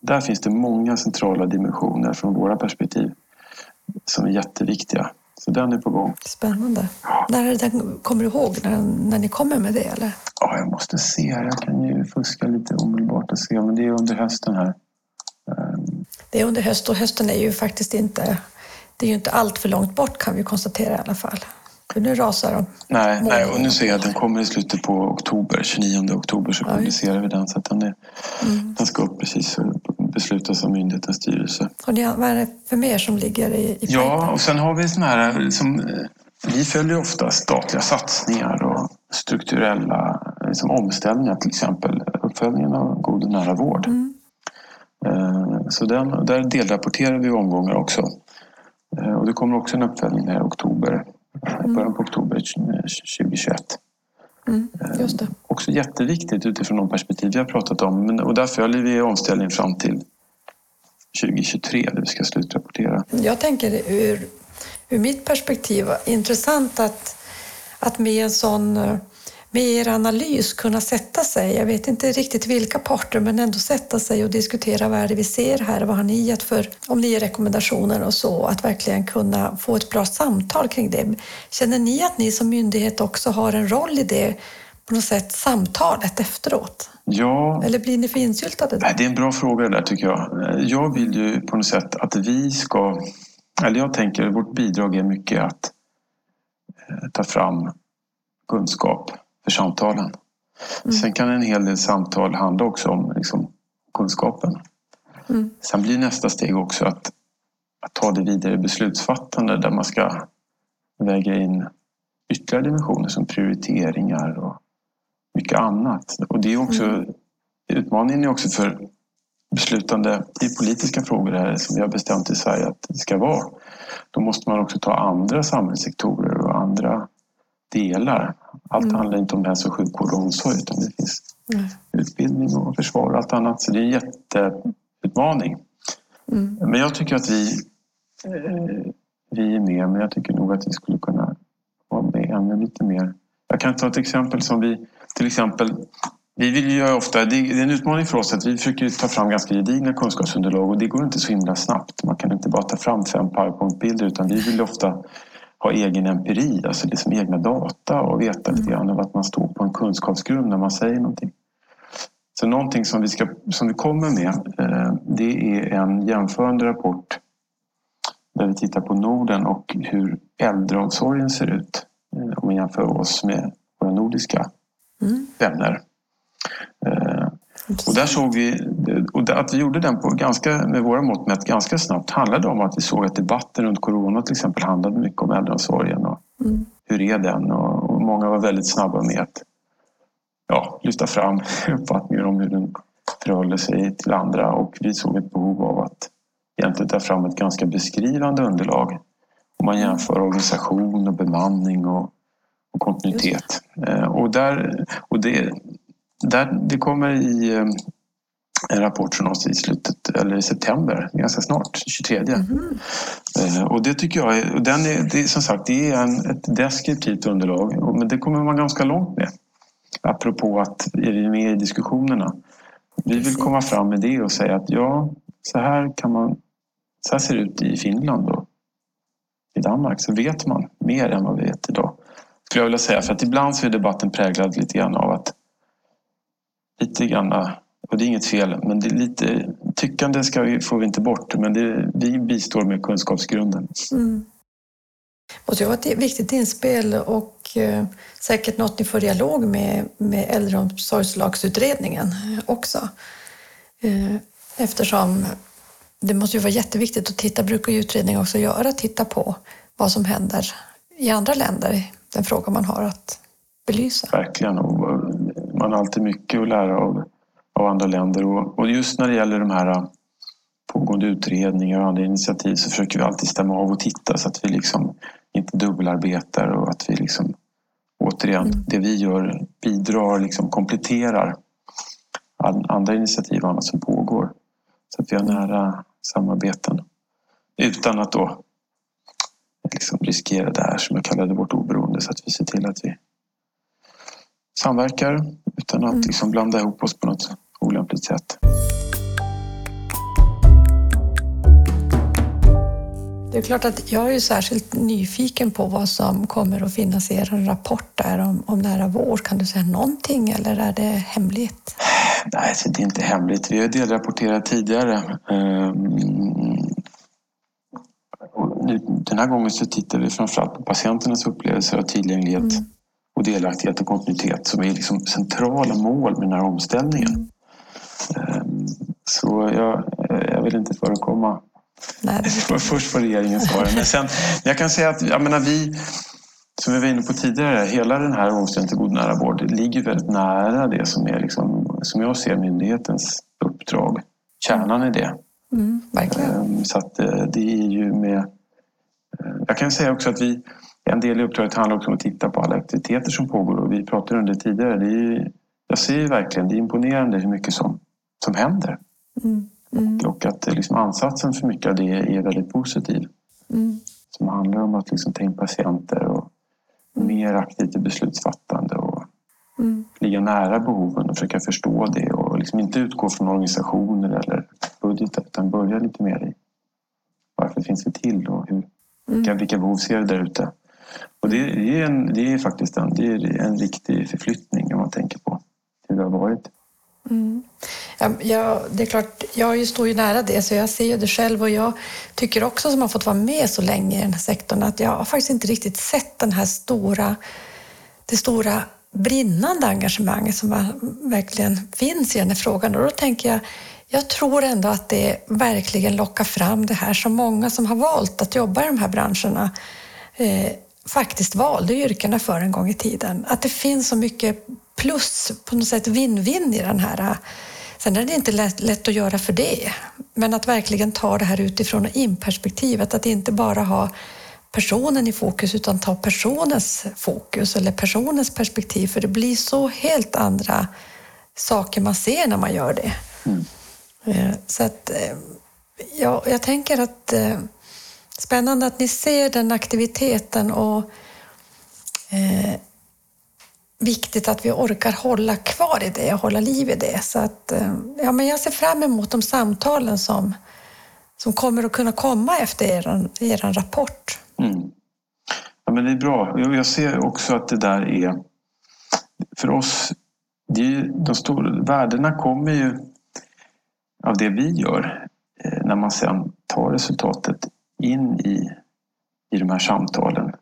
Där finns det många centrala dimensioner från våra perspektiv som är jätteviktiga. Så den är på gång. Spännande. När är det den, kommer du ihåg när, när ni kommer med det? Eller? Ja, jag måste se. Jag kan ju fuska lite omedelbart och se. Men det är under hösten här. Ehm, Det är under höst och hösten är ju faktiskt inte, det är ju inte allt för långt bort kan vi konstatera i alla fall. För nu rasar de. Nej, nej, och nu ser jag att den kommer i slutet på oktober. 29 oktober så publicerar vi den. Så att den, är, den ska upp precis beslutas av myndighetens styrelse. Och ni, vad är det för mer som ligger i, i Ja, och sen har vi såna här som... eh, Vi följer ofta statliga satsningar och strukturella liksom omställningar, till exempel uppföljningen av god och nära vård. Mm. Eh, Så den, där delrapporterar vi omgångar också. Eh, Och det kommer också en uppföljning här i oktober, början på oktober 2021. Mm, just det. Också jätteviktigt utifrån de perspektiv vi har pratat om. Men, och där följer vi omställningen fram till 2023 där vi ska slutrapportera. Jag tänker ur, ur mitt perspektiv, intressant att, att med en sån eh, med er analys kunna sätta sig, jag vet inte riktigt vilka parter, men ändå sätta sig och diskutera vad är det vi ser här, vad har ni gett för, om ni ger rekommendationer och så, att verkligen kunna få ett bra samtal kring det. Känner ni att ni som myndighet också har en roll i det, på något sätt, samtalet efteråt? Ja, Eller blir ni för insyltade? Nej, det är en bra fråga där tycker jag. Jag vill ju på något sätt att vi ska... Eller jag tänker att vårt bidrag är mycket att eh, ta fram kunskap för samtalen. Sen kan en hel del samtal handla också om liksom, kunskapen. Mm. Sen blir nästa steg också att, att ta det vidare beslutsfattande där man ska väga in ytterligare dimensioner som prioriteringar och mycket annat. Och det är också Utmaningen är också för beslutande i politiska frågor här som vi har bestämt i Sverige att det ska vara. Då måste man också ta andra samhällssektorer och andra delar. Allt handlar inte om hälso och sjukvård och omsorg utan det finns Nej. utbildning och försvar och allt annat. Så det är en jätteutmaning. Mm. Men jag tycker att vi, eh, vi är med, men jag tycker nog att vi skulle kunna vara med ännu lite mer. Jag kan ta ett exempel som vi, till exempel, vi vill ju ofta, det är en utmaning för oss att vi försöker ta fram ganska gedigna kunskapsunderlag och det går inte så himla snabbt. Man kan inte bara ta fram fem powerpoint-bilder utan vi vill ofta ha egen empiri, alltså liksom egna data och veta lite grann av att man står på en kunskapsgrund när man säger någonting. Så någonting som vi, ska, som vi kommer med eh, det är en jämförande rapport där vi tittar på Norden och hur äldreomsorgen ser ut eh, om man jämför oss med våra nordiska Mm. vänner. Eh, och där såg vi, och att vi gjorde den på ganska, med våra mått mätt ganska snabbt handlade om att vi såg att debatten runt corona till exempel handlade mycket om äldreomsorgen och Mm. hur är den? Och, och många var väldigt snabba med att ja, lyfta fram uppfattningar om hur den förhåller sig till andra och vi såg ett behov av att egentligen ta fram ett ganska beskrivande underlag. Om man jämför organisation och bemanning och, och kontinuitet. Eh, Och, där, och det, där, det kommer i eh, en rapport från oss i slutet, eller i september, ganska snart, 23. Eh, Och det tycker jag är, och den är, det som sagt, det är en, ett deskriptivt underlag, men det kommer man ganska långt med. Apropå att är vi med i diskussionerna. Vi vill komma fram med det och säga att ja, så här kan man, så här ser det ut i Finland och i Danmark. Så vet man mer än vad vi vet idag. Skulle jag vilja säga, för att ibland så är debatten präglad lite grann av att lite grann, och det är inget fel, men det lite tyckande ska vi, får vi inte bort, men det, vi bistår med kunskapsgrunden. Mm. måste ju vara ett viktigt inspel och eh, säkert något ni får dialog med, med äldreomsorgslagsutredningen också. Eh, eftersom det måste ju vara jätteviktigt att titta, brukar ju utredningar också göra, titta på vad som händer i andra länder, den fråga man har att belysa. Verkligen. Och man har alltid mycket att lära av, av andra länder. Och, och just när det gäller de här pågående utredningar och andra initiativ så försöker vi alltid stämma av och titta så att vi liksom inte dubbelarbetar och att vi liksom återigen, mm. det vi gör bidrar, liksom kompletterar andra initiativ och annat som pågår. Så att vi har nära samarbeten utan att då liksom riskera det här som jag kallade vårt oberoende så att vi ser till att vi samverkar utan att mm. liksom blanda ihop oss på något olämpligt sätt. Det är klart att jag är särskilt nyfiken på vad som kommer att finnas i er rapport där om, om nära vård. Kan du säga någonting eller är det hemligt? Nej, det är inte hemligt. Vi har delrapporterat tidigare. Ehm, den här gången så tittar vi framförallt på patienternas upplevelser av tillgänglighet mm. och delaktighet och kontinuitet som är liksom centrala mål med den här omställningen. Mm. Så jag, jag vill inte förekomma Nej, först på regeringens svar. Men sen, jag kan säga att jag menar, vi, som vi var inne på tidigare, hela den här omställningen till god nära vård ligger väldigt nära det som är, liksom, som jag ser myndighetens uppdrag. Kärnan i det. Mm, verkligen. Ehm, så att eh, det är ju med... Eh, jag kan säga också att vi, en del i uppdraget handlar också om att titta på alla aktiviteter som pågår och vi pratade om det tidigare. Det är, jag ser ju verkligen, det är imponerande hur mycket som, som händer. Mm. Mm. Och att liksom ansatsen för mycket av det är väldigt positiv. Mm. Som handlar om att liksom ta in patienter och mm. mer aktivt i beslutsfattande och mm. ligga nära behoven och försöka förstå det och liksom inte utgå från organisationer eller budgetar utan börja lite mer i varför finns vi till och hur, vilka, mm. vilka behov ser vi där ute. Och det är, en, det är faktiskt en, det är en riktig förflyttning om man tänker på hur det har varit. Mm. Ja, det är klart, jag står ju nära det så jag ser ju det själv och jag tycker också som har fått vara med så länge i den här sektorn att jag har faktiskt inte riktigt sett den här stora, det stora brinnande engagemanget som verkligen finns i den här frågan. Och då tänker jag, jag tror ändå att det verkligen lockar fram det här som många som har valt att jobba i de här branscherna eh, faktiskt valde yrkena för en gång i tiden. Att det finns så mycket plus, på något sätt win-win i den här. Sen är det inte lätt, lätt, att göra för det, men att verkligen ta det här utifrån och in-perspektivet, att inte bara ha personen i fokus utan ta personens fokus eller personens perspektiv, för det blir så helt andra saker man ser när man gör det. Mm. Eh, så att, eh, ja, jag tänker att eh, spännande att ni ser den aktiviteten och eh, viktigt att vi orkar hålla kvar i det och hålla liv i det. Så att, eh, ja, men jag ser fram emot de samtalen som, som kommer att kunna komma efter er, er rapport. Mm. Ja, men det är bra. Jag ser också att det där är... För oss, det är de stora värdena kommer ju av det vi gör eh, när man sen tar resultatet in i, i de här samtalen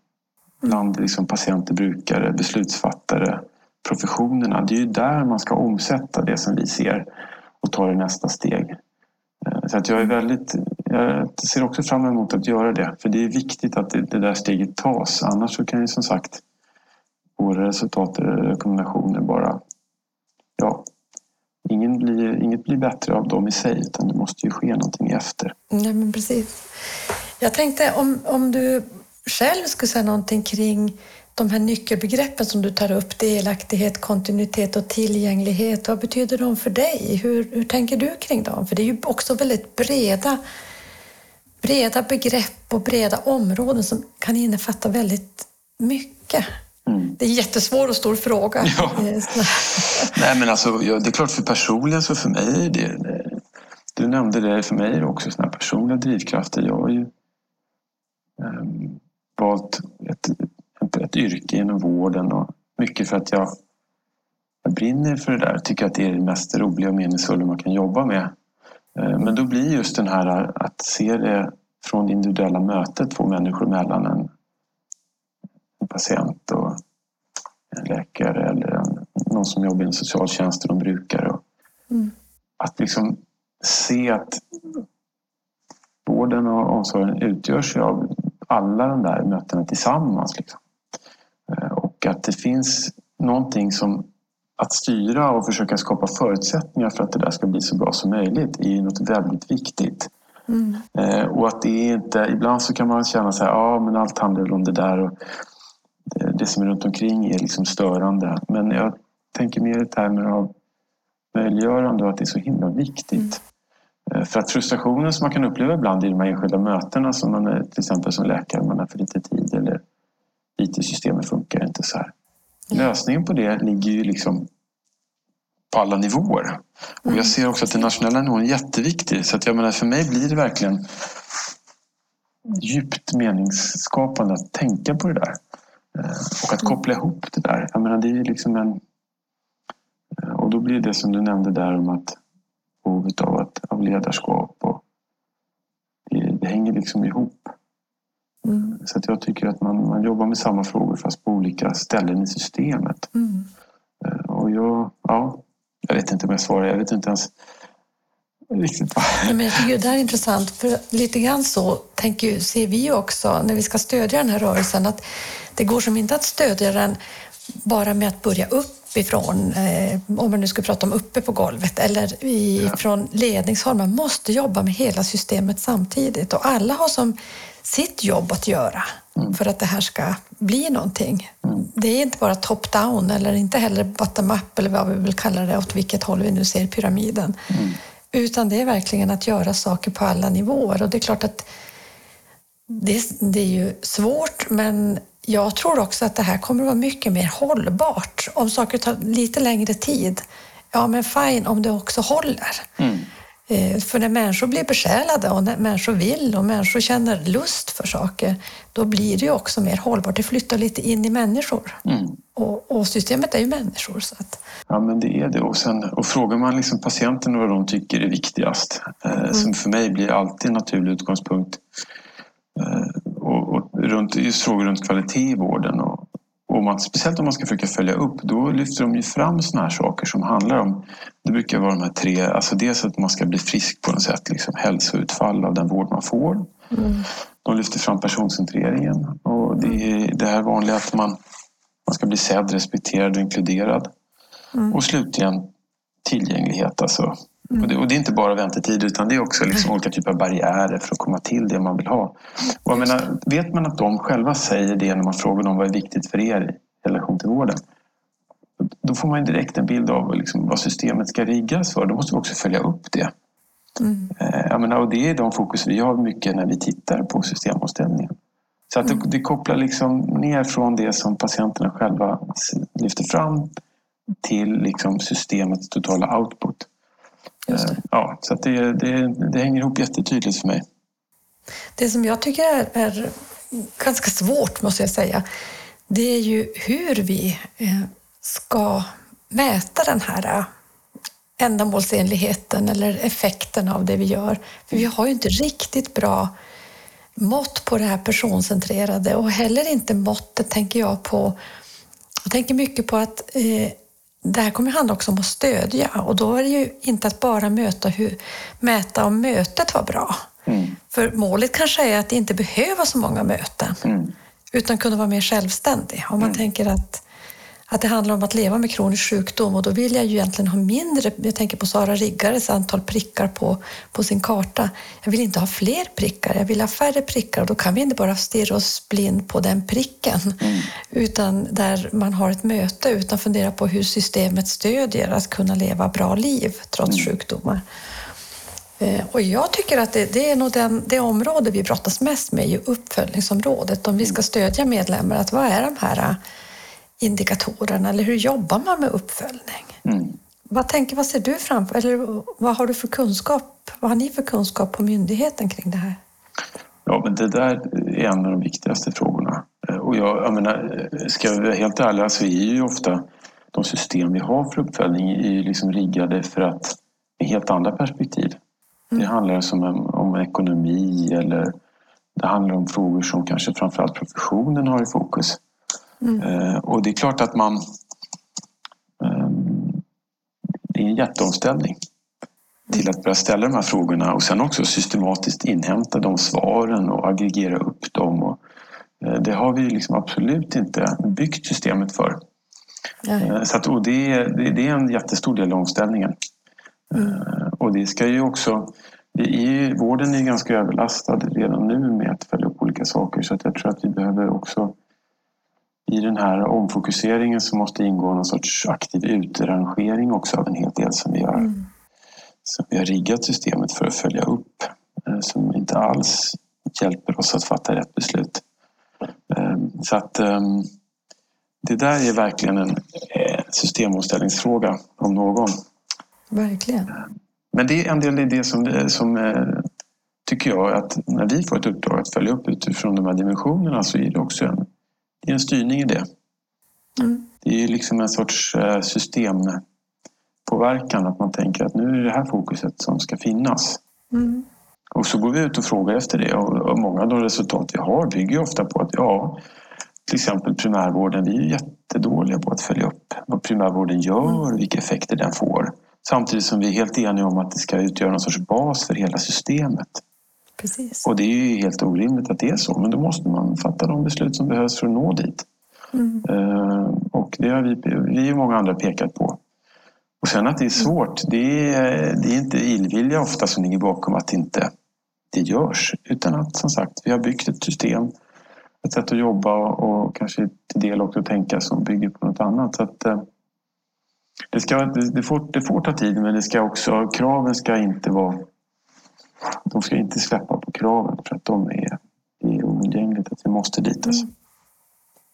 bland liksom patienter, brukare, beslutsfattare, professionerna. Det är ju där man ska omsätta det som vi ser och ta det nästa steg. Eh, så att jag är väldigt, jag ser också fram emot att göra det. För det är viktigt att det, det där steget tas. Annars så kan ju som sagt våra resultat och rekommendationer bara... Ja, ingen blir, inget blir bättre av dem i sig utan det måste ju ske någonting efter. Nej, men precis. Jag tänkte om, om du själv skulle säga någonting kring de här nyckelbegreppen som du tar upp, delaktighet, kontinuitet och tillgänglighet. Vad betyder de för dig? Hur, hur tänker du kring dem? För det är ju också väldigt breda, breda begrepp och breda områden som kan innefatta väldigt mycket. Mm. Det är en jättesvår och stor fråga. Ja. Nej, men alltså, det är klart för personligen så för mig är det, du nämnde det, för mig är det också såna personliga drivkrafter. Jag har ju um, valt ett, ett, ett yrke inom vården och mycket för att jag, jag brinner för det där. Tycker att det är det mest roliga och meningsfulla man kan jobba med. Eh, men då blir just den här att se det från det individuella mötet två människor emellan. En, en patient och en läkare eller en, någon som jobbar inom socialtjänsten och brukare. Mm. Att liksom se att vården och omsorgen utgörs av alla de där mötena tillsammans. Liksom. Eh, och att det finns någonting som att styra och försöka skapa förutsättningar för att det där ska bli så bra som möjligt är något väldigt viktigt. Mm. Eh, och att det är inte, ibland så kan man känna så här, ja men allt handlar om det där och det, det som är runt omkring är liksom störande. Men jag tänker mer i termer av möjliggörande och att det är så himla viktigt. Mm. Eh, för att frustrationen som man kan uppleva ibland i de här enskilda mötena som man är till exempel som läkare, man har för lite tid eller IT-systemet funkar inte så här. Mm. Lösningen på det ligger ju liksom på alla nivåer. Och jag ser också att den nationella nivån är jätteviktig. Så att jag menar, för mig blir det verkligen djupt meningsskapande att tänka på det där. Eh, och att koppla ihop det där. Jag menar, det är liksom en... Eh, och då blir det som du nämnde där om att behovet av, av ledarskap. Och det, det hänger liksom ihop. Mm. Så jag tycker att man, man jobbar med samma frågor fast på olika ställen i systemet. Mm. Eh, och jag, ja, jag vet inte om jag svarar. Jag vet inte ens riktigt. Men jag tycker det här är intressant, för lite grann så tänker, ser vi också när vi ska stödja den här rörelsen att det går som inte att stödja den bara med att börja uppifrån, eh, om man nu ska prata om uppe på golvet, eller i, ja. från ledningshåll. Man måste jobba med hela systemet samtidigt och alla har som sitt jobb att göra mm. för att det här ska bli någonting. Mm. Det är inte bara top-down eller inte heller bottom-up eller vad vi vill kalla det, åt vilket håll vi nu ser pyramiden. Mm. Utan det är verkligen att göra saker på alla nivåer och det är klart att det, det är ju svårt men jag tror också att det här kommer att vara mycket mer hållbart. Om saker tar lite längre tid, ja men fine om det också håller. Mm. Eh, för när människor blir besjälade och när människor vill och människor känner lust för saker, då blir det ju också mer hållbart. Det flyttar lite in i människor. Mm. Och, och, systemet är ju människor. Så att... Ja, men det är det. Och, sen, och frågar man liksom patienten vad de tycker är viktigast, eh, mm. som för mig blir alltid en naturlig utgångspunkt, eh, och, och runt, just frågor runt kvalitet i vården och, och man, speciellt om man ska försöka följa upp, då lyfter de ju fram såna här saker som handlar om, det brukar vara de här tre, alltså dels att man ska bli frisk på något sätt, liksom hälsoutfall av den vård man får. Mm. De lyfter fram personcentreringen och det är det här vanliga att man, man ska bli sedd, respekterad och inkluderad. Mm. Och slutligen tillgänglighet, alltså Mm. Och, det, och, det, är inte bara väntetid utan det är också liksom olika typer av barriärer för att komma till det man vill ha. Och jag menar, vet man att de själva säger det när man frågar dem vad är viktigt för er i relation till vården? Då får man direkt en bild av liksom vad systemet ska riggas för. Då måste vi också följa upp det. Mm. Eh, jag menar, och det är de fokus vi har mycket när vi tittar på systemomställningen. Så att det, mm. det kopplar liksom ner från det som patienterna själva lyfter fram till liksom systemets totala output. Det. Ja, så det, det, det hänger ihop jättetydligt för mig. Det som jag tycker är, är, ganska svårt, måste jag säga, det är ju hur vi eh, ska mäta den här eh, ändamålsenligheten eller effekten av det vi gör. För vi har ju inte riktigt bra mått på det här personcentrerade och heller inte måttet, tänker jag på. Jag tänker mycket på att eh, det här kommer handla också om att stödja och då är det ju inte att bara möta hur, mäta om mötet var bra. Mm. För målet kanske är att inte behöva så många möten mm. utan kunna vara mer självständig. Om man mm. tänker att att det handlar om att leva med kronisk sjukdom och då vill jag ju egentligen ha mindre, jag tänker på Sara Riggares antal prickar på, på sin karta. Jag vill inte ha fler prickar, jag vill ha färre prickar och då kan vi inte bara stirra oss blind på den pricken mm. utan där man har ett möte utan fundera på hur systemet stödjer att kunna leva bra liv trots mm. sjukdomar. Eh, och jag tycker att det, det är nog den, det område vi brottas mest med, ju uppföljningsområdet. Om vi ska stödja medlemmar, att vad är de här indikatorerna eller hur jobbar man med uppföljning? Mm. Vad, tänker, vad ser du framför eller vad har du för kunskap? Vad har ni för kunskap på myndigheten kring det här? Ja, men det där är en av de viktigaste frågorna. Eh, och jag, jag menar, ska jag vara helt ärlig så är ju ofta de system vi har för uppföljning är liksom riggade för att med helt andra perspektiv. Mm. Det handlar alltså om, om ekonomi eller det handlar om frågor som kanske framförallt professionen har i fokus. Mm. Eh, och det är klart att man... Ehm, det är en jätteomställning till att börja ställa de här frågorna och sen också systematiskt inhämta de svaren och aggregera upp dem. Och eh, det har vi liksom absolut inte byggt systemet för. Eh, så att, och det, är, det är en jättestor del av omställningen. Mm. Och det ska ju också... I, vården är ganska överlastad redan nu med att följa upp olika saker så att jag tror att vi behöver också i den här omfokuseringen så måste ingå någon sorts aktiv utrangering också av en hel del som vi har, mm. som vi har riggat systemet för att följa upp. Som inte alls hjälper oss att fatta rätt beslut. Ehm, så att ehm, det där är verkligen en systemomställningsfråga om någon. Verkligen. Men det är en del i det som, som eh, tycker jag att när vi får ett uppdrag att följa upp utifrån de här dimensionerna så är det också en, det är en styrning i det. Mm. Det är liksom en sorts eh, systempåverkan att man tänker att nu är det det här fokuset som ska finnas. Mm. Och så går vi ut och frågar efter det och många av de resultat vi har bygger ofta på att ja, till exempel primärvården, vi är jättedåliga på att följa upp vad primärvården gör och vilka effekter den får. Samtidigt som vi är helt eniga om att det ska utgöra någon sorts bas för hela systemet. Precis. Och det är ju helt orimligt att det är så, men då måste man fatta de beslut som behövs för att nå dit. Mm. Uh, och det har vi, vi och många andra pekat på. Och sen att det är svårt, det är, det är inte illvilja ofta som ligger bakom att det inte det görs. Utan att som sagt, vi har byggt ett system, ett sätt att jobba och kanske till del också tänka som bygger på något annat. Så att, eh, det, ska, det, får, det får ta tid men det ska också, kraven ska inte vara de ska inte släppa på kraven för att de är, är oundgängligt att vi måste dit. Alltså. Mm.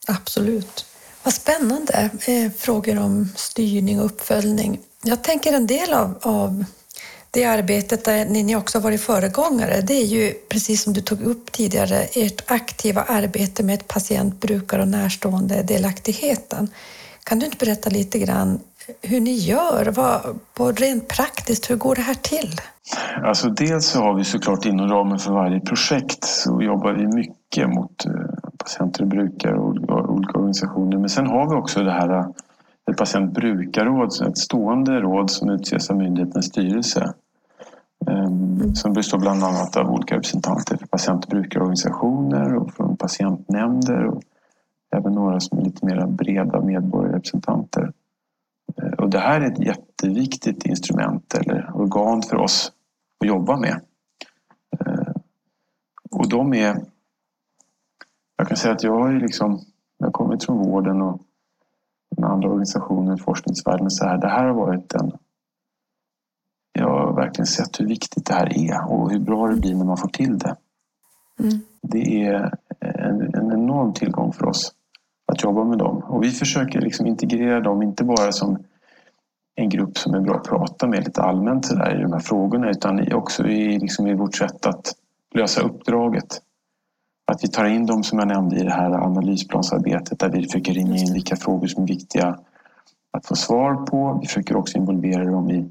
Absolut. Vad spännande. Eh, frågor om styrning och uppföljning. Jag tänker en del av, av det arbetet där ni också varit föregångare, det är ju precis som du tog upp tidigare, ert aktiva arbete med patient, brukare och närstående delaktigheten. Kan du inte berätta lite grann hur ni gör? Vad, på rent praktiskt, hur går det här till? Alltså dels så har vi såklart inom ramen för varje projekt så jobbar vi mycket mot eh, patienter och brukare och olika organisationer. Men sen har vi också det här ett patientbrukarråd, ett stående råd som utses av myndighetens styrelse. Mm. Som består bland annat av olika representanter för patient och brukarorganisationer och från patientnämnder och även några som är lite mer breda medborgarrepresentanter. Eh, och det här är ett jätteviktigt instrument eller organ för oss att jobba med. Eh, och de är... Jag kan säga att jag har liksom... Jag från vården och med andra organisationer, forskningsvärlden så här. Det här har varit en... Jag har verkligen sett hur viktigt det här är och hur bra det blir när man får till det. Mm. Det är en, en enorm tillgång för oss att jobba med dem. Och vi försöker liksom integrera dem, inte bara som en grupp som är bra att prata med lite allmänt så där, i de här frågorna utan också i, liksom i vårt sätt att lösa uppdraget. Att vi tar in dem som jag nämnde i det här analysplansarbetet där vi försöker ringa in vilka frågor som är viktiga att få svar på. Vi försöker också involvera dem i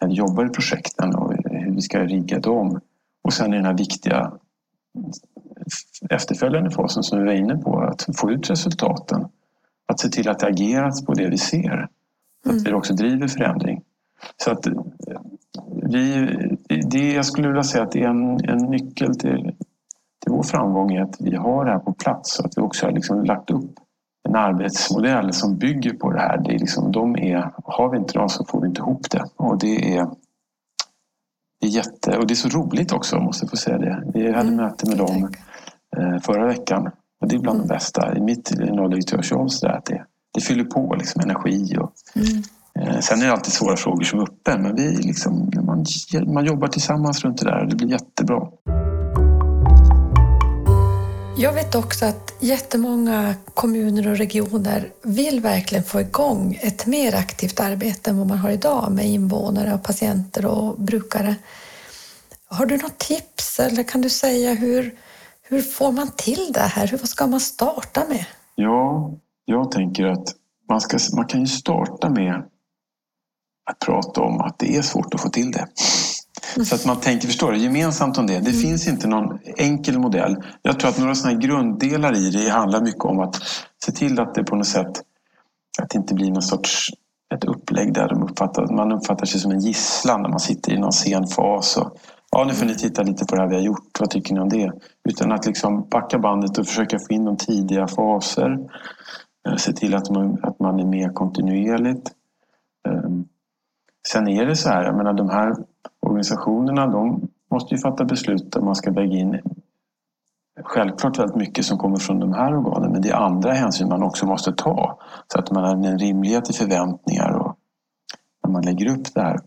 när vi jobbar i projekten och hur vi ska rigga dem. Och sen i den här viktiga efterföljande fasen som vi var inne på, att få ut resultaten. Att se till att det ageras på det vi ser. Så att vi också driver förändring. Så att vi, det, jag skulle vilja säga att det är en, en nyckel till, till vår framgång är att vi har det här på plats och att vi också har liksom lagt upp en arbetsmodell som bygger på det här. Det är liksom, de är, har vi inte dem så får vi inte ihop det. Och det är, det är jätte... Och det är så roligt också, måste jag få säga det. Vi hade mm. möte med dem eh, förra veckan. Och det är bland mm. det bästa i mitt generaldirektörsjobb. Det, det fyller på liksom energi. Och, mm. Eh, sen är det alltid svåra frågor som är uppe men vi liksom, man, man jobbar tillsammans runt det där och det blir jättebra. Jag vet också att jättemånga kommuner och regioner vill verkligen få igång ett mer aktivt arbete än vad man har idag med invånare, och patienter och brukare. Har du något tips eller kan du säga hur, hur får man till det här? Hur, vad ska man starta med? Ja, jag tänker att man, ska, man kan ju starta med att prata om att det är svårt att få till det. Så att man tänker, förstår du, gemensamt om det. Det mm. finns inte någon enkel modell. Jag tror att några sådana grunddelar i det handlar mycket om att se till att det på något sätt att det inte blir någon sorts ett upplägg där de uppfattar, man uppfattar sig som en gisslan när man sitter i någon sen fas. Och, ja, nu får ni titta lite på det här vi har gjort. Vad tycker ni om det? Utan att liksom backa bandet och försöka få in de tidiga faser. Eh, se till att man, att man är med kontinuerligt. Ehm, sen är det så här, jag menar de här organisationerna de måste ju fatta beslut där man ska väga in självklart väldigt mycket som kommer från de här organen men det är andra hänsyn man också måste ta. Så att man har en rimlighet i förväntningar och när man lägger upp det här.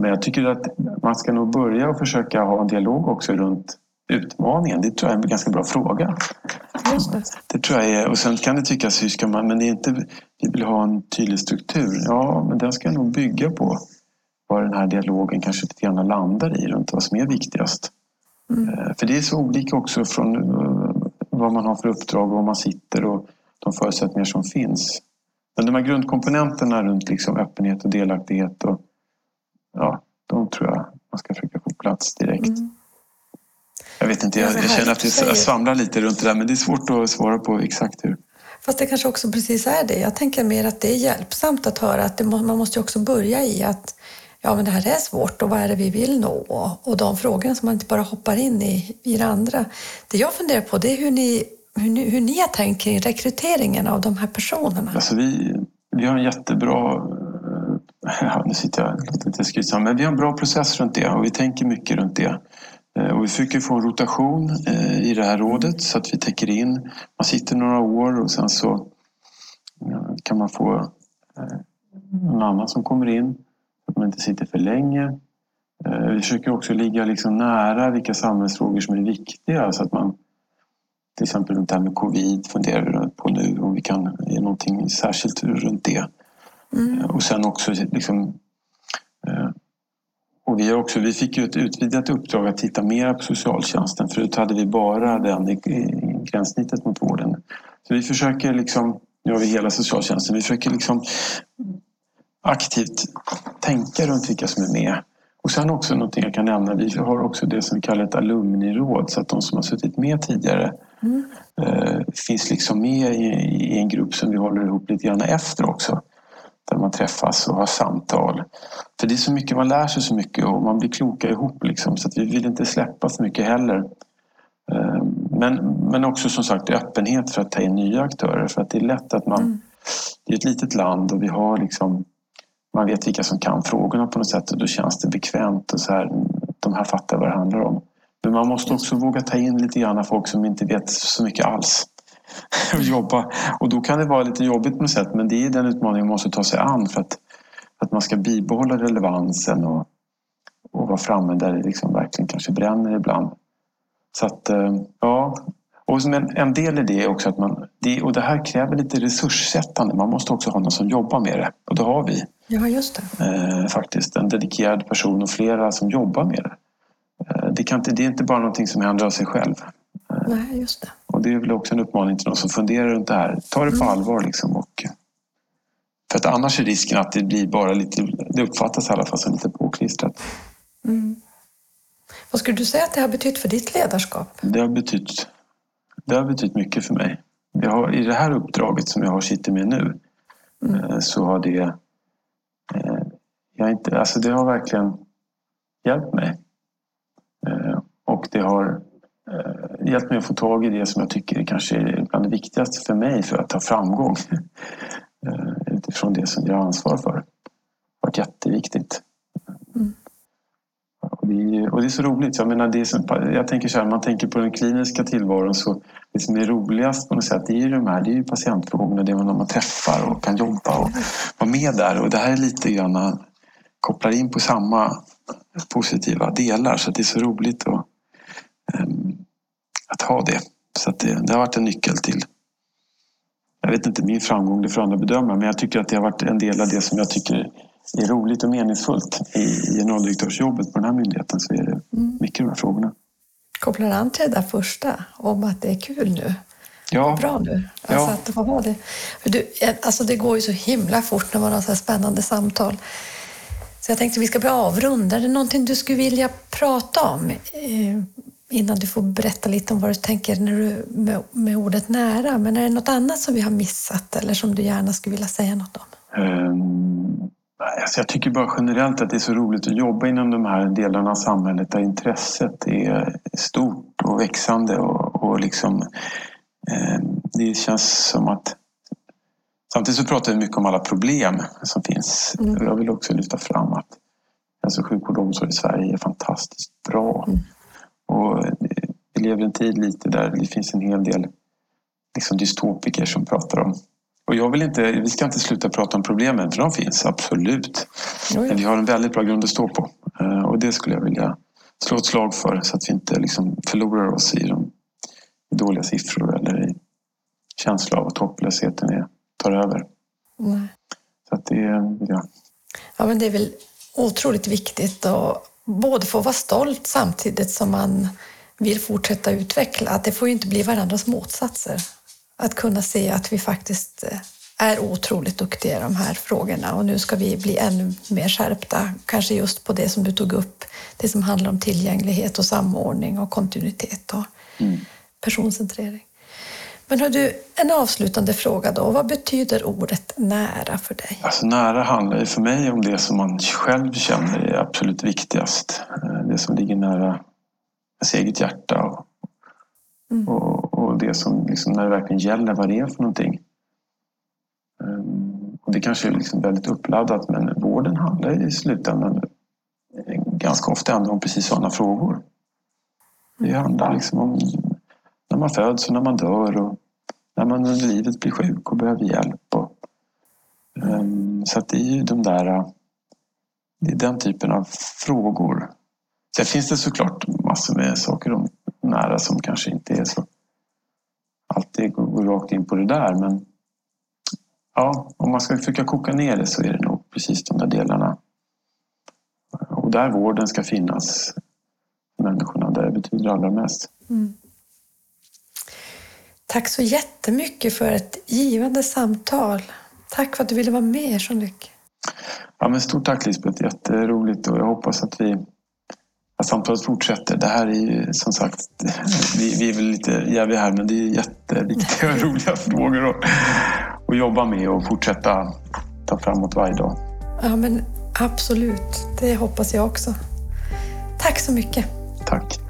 Men jag tycker att man ska nog börja och försöka ha en dialog också runt utmaningen. Det tror jag är en ganska bra fråga. Det. det. tror jag är, och sen kan det tyckas, hur ska man, men det är inte, vi vill ha en tydlig struktur. Ja, men den ska nog bygga på vad den här dialogen kanske lite grann landar i runt vad som är viktigast. Mm. Eh, för det är så olika också från eh, vad man har för uppdrag och var man sitter och de förutsättningar som finns. Men de här grundkomponenterna runt liksom öppenhet och delaktighet och ja, de tror jag man ska försöka få plats direkt. Mm. Jag vet inte, jag, jag känner att jag svamlar lite runt det där men det är svårt att svara på exakt hur. Fast det kanske också precis är det. Jag tänker mer att det är hjälpsamt att höra att må, man måste också börja i att ja, men det här är svårt och vad är det vi vill nå? Och de frågorna som man inte bara hoppar in i, i det andra. Det jag funderar på det är hur ni, hur ni, hur ni har tänkt kring rekryteringen av de här personerna. Alltså vi, vi har en jättebra eh, Ja, nu sitter jag lite skrytsam, men vi har en bra process runt det och vi tänker mycket runt det. Eh, och vi försöker få en rotation eh, i det här rådet så att vi täcker in. Man sitter några år och sen så kan man få någon annan som kommer in. Att man inte sitter för länge. Vi försöker också ligga liksom nära vilka samhällsfrågor som är viktiga så att man till exempel runt det här med covid funderar vi på nu om vi kan ge någonting särskilt runt det. Mm. Och sen också liksom, och vi, också, vi fick ju ett utvidgat uppdrag att titta mer på socialtjänsten. Förut hade vi bara den i gränssnittet mot vården. Så vi försöker liksom, nu har vi hela socialtjänsten, vi försöker liksom aktivt tänka runt vilka som är med. Och sen också någonting jag kan nämna, vi har också det som vi kallar ett alumniråd så att de som har suttit med tidigare mm. eh, finns liksom med i, i, en grupp som vi håller ihop lite grann efter också där man träffas och har samtal. För det är så mycket, man lär sig så mycket och man blir kloka ihop liksom, så att vi vill inte släppa för mycket heller. Ehm, men, men också som sagt öppenhet för att ta in nya aktörer för att det är lätt att man... Mm. Det är ett litet land och vi har liksom... Man vet vilka som kan frågorna på något sätt och då känns det bekvämt och så här, de här fattar vad det handlar om. Men man måste också våga ta in lite grann folk som inte vet så mycket alls och jobba. Och då kan det vara lite jobbigt på något sätt men det är den utmaningen man måste ta sig an för att, att man ska bibehålla relevansen och, och vara framme där det liksom verkligen kanske bränner ibland. Så att, eh, ja. Och som en, del i det är också att man, det, och det här kräver lite resurssättande. Man måste också ha någon som jobbar med det och det har vi. Ja, just det. Eh, faktiskt, en dedikerad person och flera som jobbar med det. Eh, det, kan inte, det är inte bara någonting som händer av sig själv. Nej, just det. Och det är väl också en uppmaning till de som funderar runt det här. Ta det på mm. allvar liksom. Och, för att annars är risken att det blir bara lite, det uppfattas i alla fall som lite påklistrat. Mm. Vad skulle du säga att det har betytt för ditt ledarskap? Det har betytt, det har betytt mycket för mig. Jag har, I det här uppdraget som jag har sitter med nu mm. Eh, så har det eh, jag inte, alltså det har verkligen hjälpt mig. Eh, och det har hjälpt mig att få tag i det som jag tycker kanske är bland det viktigaste för mig för att ha framgång. utifrån det som jag har ansvar för. Det har varit jätteviktigt. Mm. Och, det, och det är så roligt. Jag, menar, det är så, jag tänker så här, man tänker på den kliniska tillvaron så det som är roligast på något sätt det är ju de här, det är ju patientfrågorna, det är när man träffar och kan jobba och vara med där. Och det här är lite grann kopplar in på samma positiva delar så det är så roligt att ehm, att ha det. Så det, det, har varit en nyckel till, jag vet inte min framgång, det får andra bedöma, men jag tycker att det har varit en del av det som jag tycker är roligt och meningsfullt i generaldirektörsjobbet på den här myndigheten så är det mm. mycket de här frågorna. Kopplar an till det där första om att det är kul nu? Ja. Bra nu. Alltså ja. att få ha det. Du, alltså det går ju så himla fort när man har så här spännande samtal. Så jag tänkte att vi ska börja avrunda. Är det någonting du skulle vilja prata om? Eh, innan du får berätta lite om vad du tänker när du, med, med ordet nära. Men är det något annat som vi har missat eller som du gärna skulle vilja säga något om? Um, alltså jag tycker bara generellt att det är så roligt att jobba inom de här delarna av samhället där intresset är stort och växande och, och liksom um, det känns som att Samtidigt så pratar vi mycket om alla problem som finns. Mm. Jag vill också lyfta fram att hälso och sjukvård och omsorg i Sverige är fantastiskt bra. Mm. Och vi lever i en tid lite där det finns en hel del liksom dystopiker som pratar om och jag vill inte, vi ska inte sluta prata om problemen, för de finns absolut. Jo, Men vi har en väldigt bra grund att stå på. Eh, Och det skulle jag vilja slå ett slag för så att vi inte liksom förlorar oss i de i dåliga siffror eller i känsla av att hopplösheten är, tar över. Nej. Så att det, ja. Ja, men det är väl otroligt viktigt att både få vara stolt samtidigt som man vill fortsätta utveckla. Att det får ju inte bli varandras motsatser. Att kunna se att vi faktiskt eh, är otroligt duktiga i de här frågorna och nu ska vi bli ännu mer skärpta. Kanske just på det som du tog upp, det som handlar om tillgänglighet och samordning och kontinuitet och personcentrering. Men har du en avslutande fråga då? Vad betyder ordet nära för dig? Alltså nära handlar ju för mig om det som man själv känner är absolut viktigast. Eh, Det som ligger nära ens eget hjärta och, Mm. och, och det som liksom, när det verkligen gäller vad det är för någonting. Ehm, och det kanske är liksom väldigt uppladdat men vården handlar i slutändan ganska ofta ändå om precis sådana frågor. Det handlar liksom om när man föds och när man dör och när man under livet blir sjuk och behöver hjälp. Och, um, Så att det är ju de där, det är den typen av frågor. Sen finns det såklart massor med saker om nära som kanske inte är så alltid går rakt in på det där. Men ja, om man ska försöka koka ner det så är det nog precis de där delarna. Och där vården ska finnas för människorna, där det betyder allra mest. Tack så jättemycket för ett givande samtal. Tack för att du ville vara med, Jean-Luc. Ja, men stort tack Lisbeth, jätteroligt och jag hoppas att vi samtalet fortsätter. Det här är ju som sagt, vi, vi är väl lite jäviga här men det är jätteviktiga och roliga frågor att, att jobba med och fortsätta ta framåt varje dag. Ja, men absolut. Det hoppas jag också. Tack så mycket. Tack.